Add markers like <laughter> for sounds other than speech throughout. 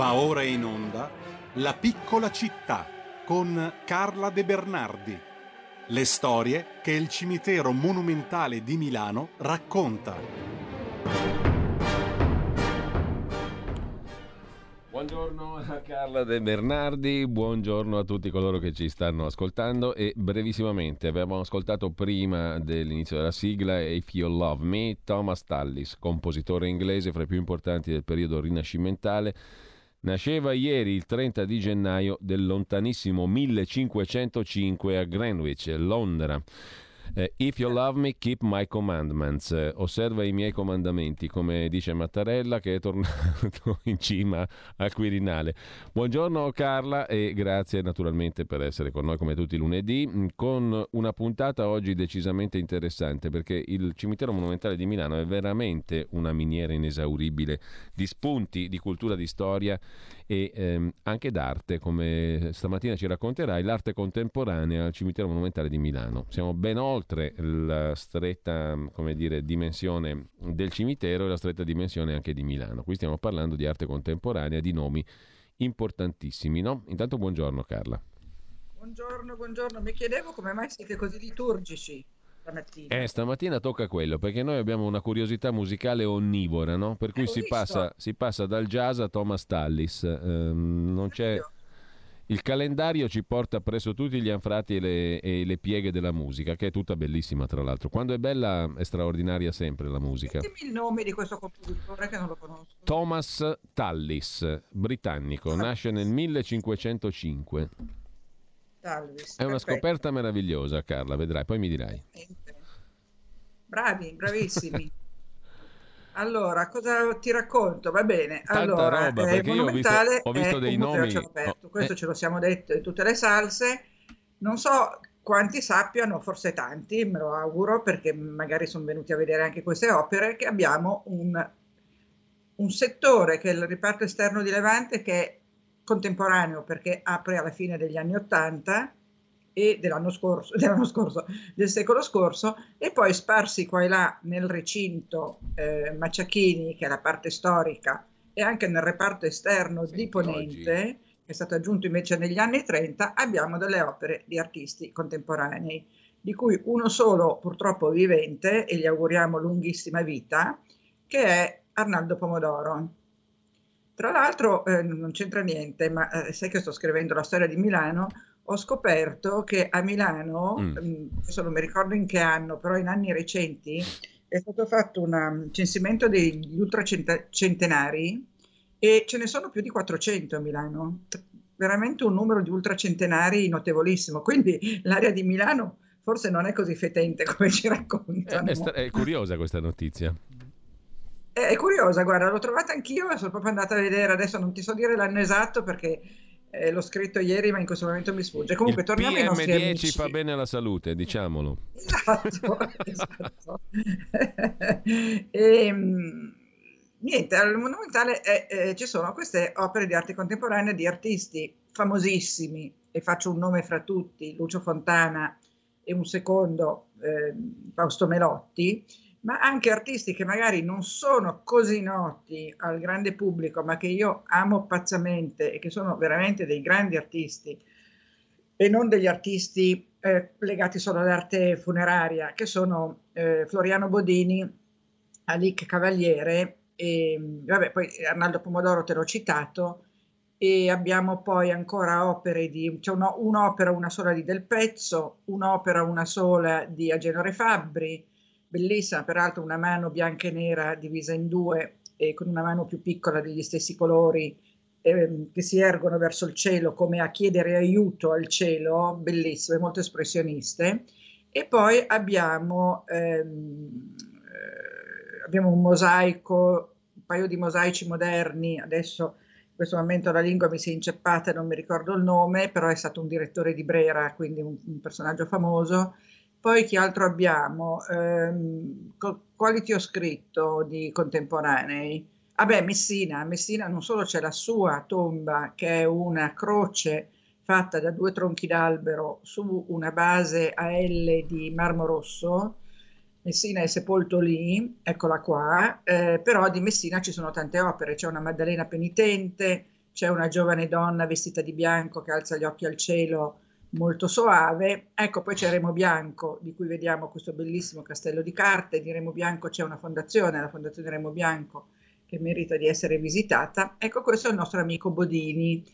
Va ora in onda La piccola città con Carla De Bernardi. Le storie che il cimitero monumentale di Milano racconta. Buongiorno a Carla De Bernardi, buongiorno a tutti coloro che ci stanno ascoltando e brevissimamente abbiamo ascoltato prima dell'inizio della sigla If You Love Me, Thomas Tallis, compositore inglese fra i più importanti del periodo rinascimentale Nasceva ieri il 30 di gennaio del lontanissimo 1505 a Greenwich, Londra. Eh, If you love me, keep my commandments. Eh, osserva i miei comandamenti, come dice Mattarella che è tornato <laughs> in cima al Quirinale. Buongiorno Carla e grazie naturalmente per essere con noi come tutti i lunedì, mm, con una puntata oggi decisamente interessante perché il cimitero monumentale di Milano è veramente una miniera inesauribile di spunti di cultura, di storia e ehm, anche d'arte, come stamattina ci racconterai, l'arte contemporanea al cimitero monumentale di Milano. Siamo ben oltre la stretta dire, dimensione del cimitero e la stretta dimensione anche di Milano. Qui stiamo parlando di arte contemporanea, di nomi importantissimi. No? Intanto buongiorno Carla. Buongiorno, buongiorno. Mi chiedevo come mai siete così liturgici stamattina. Eh, stamattina tocca quello, perché noi abbiamo una curiosità musicale onnivora, no? Per cui si passa, si passa, dal jazz a Thomas Tallis. Eh, non c'è... Il calendario ci porta presso tutti gli anfrati e le, e le, pieghe della musica, che è tutta bellissima tra l'altro. Quando è bella è straordinaria sempre la musica. Dimmi il nome di questo compositore che non lo conosco. Thomas Tallis, britannico, nasce nel 1505. Talvis. È una perfetto. scoperta meravigliosa, Carla, vedrai, poi mi dirai. Bravi, bravissimi. <laughs> Allora, cosa ti racconto? Va bene. Tanta allora, roba, perché io ho visto, ho visto dei nomi. Oh, Questo eh. ce lo siamo detto in tutte le salse. Non so quanti sappiano, forse tanti, me lo auguro, perché magari sono venuti a vedere anche queste opere, che abbiamo un, un settore che è il riparto esterno di Levante che è contemporaneo perché apre alla fine degli anni Ottanta e dell'anno scorso, <laughs> dell'anno scorso, del secolo scorso, e poi sparsi qua e là nel recinto eh, Macciachini, che è la parte storica, e anche nel reparto esterno Senti di Ponente, oggi. che è stato aggiunto invece negli anni 30, abbiamo delle opere di artisti contemporanei, di cui uno solo purtroppo vivente, e gli auguriamo lunghissima vita, che è Arnaldo Pomodoro. Tra l'altro eh, non c'entra niente, ma eh, sai che sto scrivendo la storia di Milano, ho scoperto che a Milano, mm. mm adesso non mi ricordo in che anno, però in anni recenti, è stato fatto un um, censimento degli ultracentenari e ce ne sono più di 400 a Milano, veramente un numero di ultracentenari notevolissimo, quindi l'area di Milano forse non è così fetente come ci raccontano. È, è, è curiosa questa notizia. È, curiosa, guarda, l'ho trovata anch'io sono proprio andata a vedere, adesso non ti so dire l'anno esatto perché eh, l'ho scritto ieri ma in questo momento mi sfugge. Comunque Il torniamo PM10 ai nostri amici. fa bene alla salute, diciamolo. Esatto, <laughs> esatto. e, <laughs> ehm, niente, al Monumentale eh, eh, ci sono queste opere di arte contemporanea di artisti famosissimi e faccio un nome fra tutti, Lucio Fontana e un secondo, eh, Fausto Melotti, ma anche artisti che magari non sono così noti al grande pubblico, ma che io amo pazzamente e che sono veramente dei grandi artisti e non degli artisti eh, legati solo all'arte funeraria, che sono eh, Floriano Bodini, Alic Cavaliere e vabbè, poi Arnaldo Pomodoro te l'ho citato e abbiamo poi ancora opere di, c'è cioè un'opera una sola di Del Pezzo, un'opera una sola di Agenore Fabbri, bellissima, peraltro una mano bianca e nera divisa in due e con una mano più piccola degli stessi colori eh, che si ergono verso il cielo come a chiedere aiuto al cielo, bellissime, molto espressioniste. E poi abbiamo, ehm, eh, abbiamo un mosaico, un paio di mosaici moderni, adesso in questo momento la lingua mi si è inceppata e non mi ricordo il nome, però è stato un direttore di Brera, quindi un, un personaggio famoso, poi che altro abbiamo? Eh, quali ti ho scritto di contemporanei? Vabbè, Messina. Messina non solo c'è la sua tomba, che è una croce fatta da due tronchi d'albero su una base a L di marmo rosso. Messina è sepolto lì, eccola qua, eh, però di Messina ci sono tante opere, c'è una Maddalena penitente, c'è una giovane donna vestita di bianco che alza gli occhi al cielo molto soave. Ecco, poi c'è Remo Bianco, di cui vediamo questo bellissimo castello di carte. Di Remo Bianco c'è una fondazione, la Fondazione Remo Bianco, che merita di essere visitata. Ecco, questo è il nostro amico Bodini.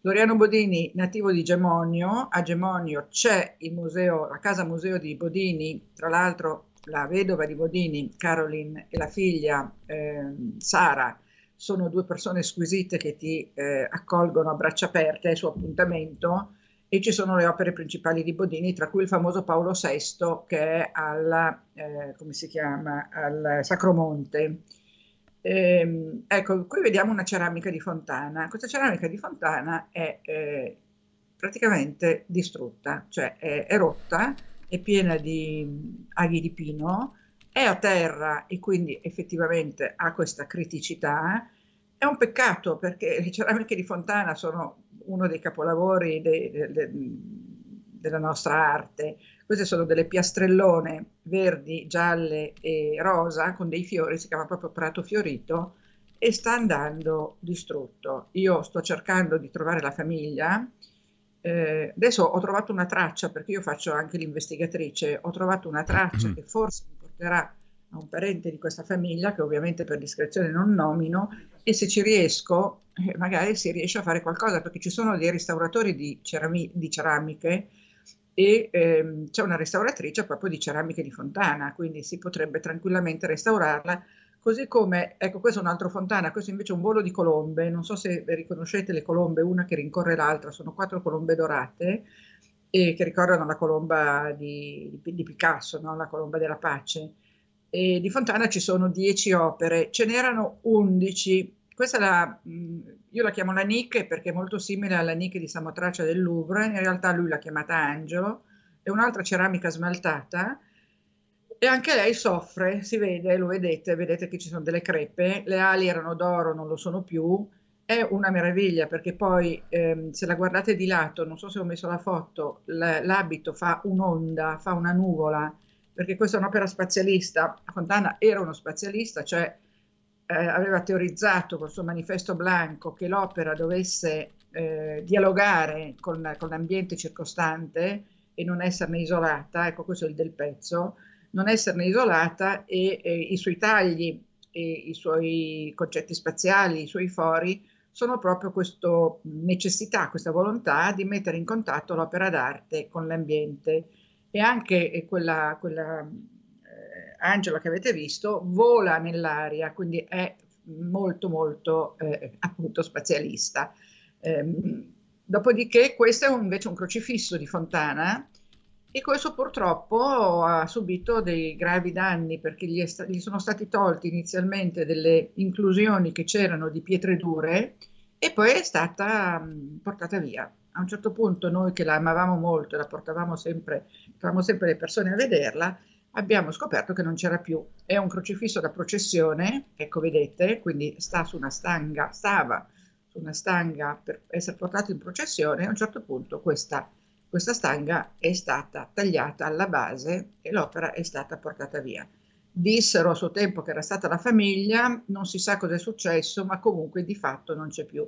Floriano Bodini, nativo di Gemonio, a Gemonio c'è il museo, la casa museo di Bodini, tra l'altro la vedova di Bodini, Caroline, e la figlia eh, Sara, sono due persone squisite che ti eh, accolgono a braccia aperte al suo appuntamento e ci sono le opere principali di Bodini, tra cui il famoso Paolo VI che è alla, eh, come si chiama, al Sacromonte. Ehm, ecco, qui vediamo una ceramica di Fontana. Questa ceramica di Fontana è eh, praticamente distrutta, cioè è, è, rotta, è piena di aghi di pino, è a terra e quindi effettivamente ha questa criticità. È un peccato perché le ceramiche di Fontana sono uno dei capolavori de, de, de, della nostra arte. Queste sono delle piastrellone verdi, gialle e rosa con dei fiori, si chiama proprio prato fiorito e sta andando distrutto. Io sto cercando di trovare la famiglia. Eh, adesso ho trovato una traccia, perché io faccio anche l'investigatrice, ho trovato una traccia che forse mi porterà a un parente di questa famiglia, che ovviamente per discrezione non nomino, e se ci riesco, eh, magari si riesce a fare qualcosa, perché ci sono dei restauratori di, cerami- di ceramiche e ehm, c'è una restauratrice proprio di ceramiche di Fontana, quindi si potrebbe tranquillamente restaurarla. Così come, ecco, questo è un altro Fontana, questo invece è un volo di colombe, non so se riconoscete le colombe, una che rincorre l'altra, sono quattro colombe dorate e che ricordano la colomba di, di Picasso, no? la colomba della pace. E di Fontana ci sono dieci opere, ce n'erano undici. Questa la, io la chiamo la Nick perché è molto simile alla Nick di Samotracia del Louvre, in realtà lui l'ha chiamata Angelo, è un'altra ceramica smaltata. E anche lei soffre, si vede, lo vedete, vedete che ci sono delle crepe, le ali erano d'oro, non lo sono più, è una meraviglia perché poi ehm, se la guardate di lato, non so se ho messo la foto, l'abito fa un'onda, fa una nuvola, perché questa è un'opera spazialista, Fontana era uno spazialista, cioè eh, aveva teorizzato col suo manifesto blanco che l'opera dovesse eh, dialogare con, con, l'ambiente circostante e non esserne isolata, ecco questo è il del pezzo, non esserne isolata e, e i suoi tagli i suoi concetti spaziali, i suoi fori sono proprio questa necessità, questa volontà di mettere in contatto l'opera d'arte con l'ambiente e anche quella, quella Angela che avete visto vola nell'aria, quindi è molto molto eh, appunto spazialista. Ehm, dopodiché questo è un, invece un crocifisso di Fontana e questo purtroppo ha subito dei gravi danni perché gli, sta- gli sono stati tolti inizialmente delle inclusioni che c'erano di pietre dure e poi è stata mh, portata via. A un certo punto noi che la amavamo molto la portavamo sempre, portavamo sempre le persone a vederla, abbiamo scoperto che non c'era più. È un crocifisso da processione, ecco vedete, quindi sta su una stanga, stava su una stanga per essere portato in processione e a un certo punto questa, questa stanga è stata tagliata alla base e l'opera è stata portata via. Dissero a suo tempo che era stata la famiglia, non si sa cosa è successo, ma comunque di fatto non c'è più.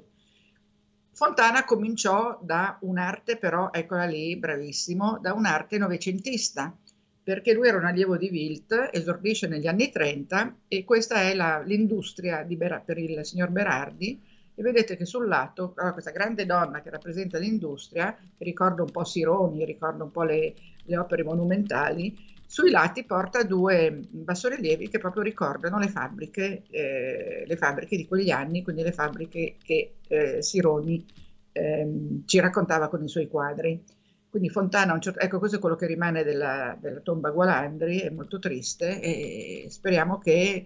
Fontana cominciò da un'arte, però eccola lì, bravissimo, da un'arte novecentista perché lui era un allievo di Wilt, esordisce negli anni 30 e questa è la, l'industria Ber- per il signor Berardi e vedete che sul lato allora, questa grande donna che rappresenta l'industria, che ricorda un po' Sironi, ricorda un po' le, le opere monumentali, sui lati porta due bassorilievi che proprio ricordano le fabbriche, eh, le fabbriche di quegli anni, quindi le fabbriche che eh, Sironi eh, ci raccontava con i suoi quadri. Quindi Fontana, certo, ecco questo è quello che rimane della, della tomba Gualandri, è molto triste e speriamo che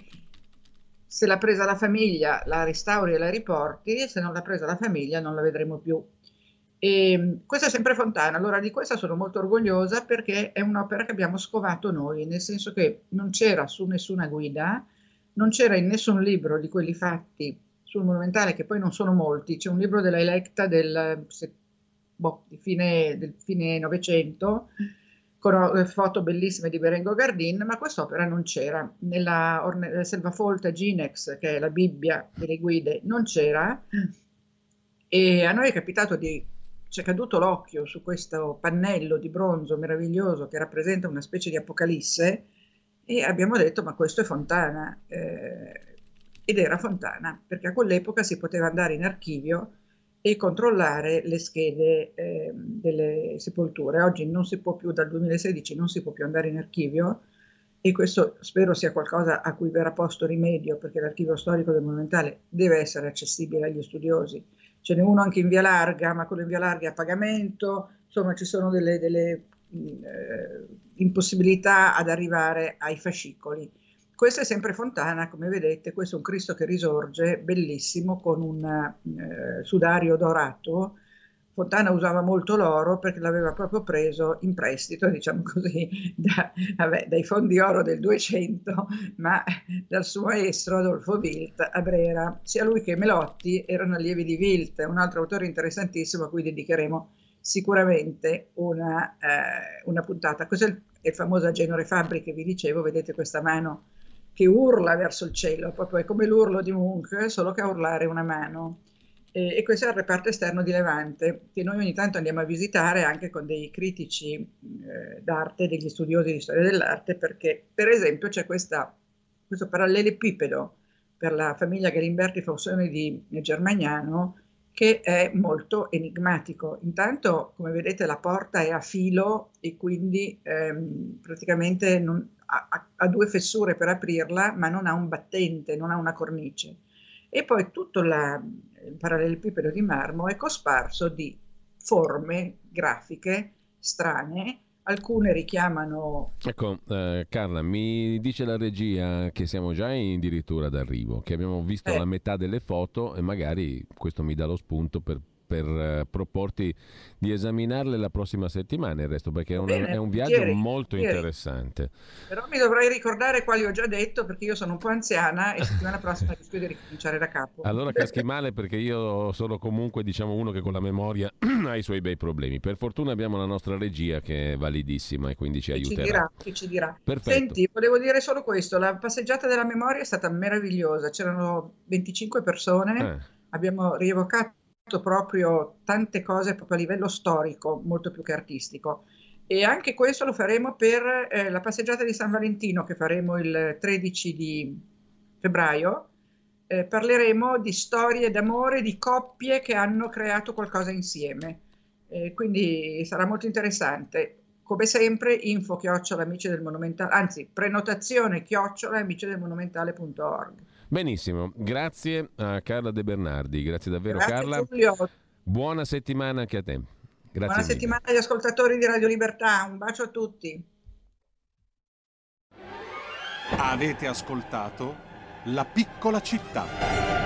se l'ha presa la famiglia la restauri e la riporti e se non l'ha presa la famiglia non la vedremo più. E questa è sempre Fontana, allora di questa sono molto orgogliosa perché è un'opera che abbiamo scovato noi, nel senso che non c'era su nessuna guida, non c'era in nessun libro di quelli fatti sul monumentale, che poi non sono molti, c'è un libro della Electa del boh, fine, del fine Novecento, con eh, foto bellissime di Berengo Gardin, ma quest'opera non c'era. Nella, nella Selvafolta Ginex, che è la Bibbia delle guide, non c'era. E a noi è capitato di ci è caduto l'occhio su questo pannello di bronzo meraviglioso che rappresenta una specie di apocalisse e abbiamo detto ma questo è Fontana eh, ed era Fontana perché a quell'epoca si poteva andare in archivio e controllare le schede eh, delle sepolture. Oggi non si può più, dal 2016 non si può più andare in archivio e questo spero sia qualcosa a cui verrà posto rimedio perché l'archivio storico del Monumentale deve essere accessibile agli studiosi ce n'è uno anche in via larga, ma quello in via larga è a pagamento, insomma ci sono delle, delle eh, impossibilità ad arrivare ai fascicoli. Questo è sempre Fontana, come vedete, questo è un Cristo che risorge, bellissimo, con un eh, sudario dorato, Fontana usava molto l'oro perché l'aveva proprio preso in prestito, diciamo <laughs> così, da, vabbè, dai fondi oro del 200, ma dal suo maestro Adolfo Wilt a Brera. Sia lui che Melotti erano allievi di Wilt, un altro autore interessantissimo a cui dedicheremo sicuramente una, eh, una puntata. Questo è il, il famoso Genore Fabri che vi dicevo, vedete questa mano che urla verso il cielo, proprio è come l'urlo di Munch, solo che a urlare una mano. E, e questo è il reparto esterno di Levante, che noi ogni tanto andiamo a visitare anche con dei critici eh, d'arte, degli studiosi di storia dell'arte, perché per esempio c'è questa, questo parallelepipedo per la famiglia Galimberti Faussone di Germagnano, che è molto enigmatico. Intanto, come vedete, la porta è a filo e quindi ehm, praticamente non, ha, ha, due fessure per aprirla, ma non ha un battente, non ha una cornice. E poi tutto la, il parallelepipedo di marmo è cosparso di forme grafiche strane, alcune richiamano... Ecco, eh, Carla, mi dice la regia che siamo già addirittura d'arrivo, che abbiamo visto eh. la metà delle foto e magari questo mi dà lo spunto per per uh, proporti di esaminarle la prossima settimana il resto perché è, una, Bene, è un viaggio ieri, molto ieri. interessante. Però mi dovrei ricordare quali ho già detto perché io sono un po' anziana e settimana prossima <laughs> rischio di ricominciare da capo. Allora caschi male perché io sono comunque diciamo uno che con la memoria <clears throat> ha i suoi bei problemi. Per fortuna abbiamo la nostra regia che è validissima e quindi ci aiuterà. Ci dirà, che ci dirà. Perfetto. Senti, volevo dire solo questo, la passeggiata della memoria è stata meravigliosa, c'erano 25 persone, eh. abbiamo rievocato proprio tante cose proprio a livello storico, molto più che artistico. E anche questo lo faremo per eh, la passeggiata di San Valentino che faremo il 13 di febbraio. Eh, parleremo di storie d'amore di coppie che hanno creato qualcosa insieme. Eh, quindi sarà molto interessante. Come sempre, info chiocciola amici del monumentale, anzi, prenotazione chiocciola amici del monumentale.org. Benissimo, grazie a Carla De Bernardi, grazie davvero grazie Carla. Giulio. Buona settimana anche a te. Grazie Buona mille. settimana agli ascoltatori di Radio Libertà, un bacio a tutti. Avete ascoltato La piccola città.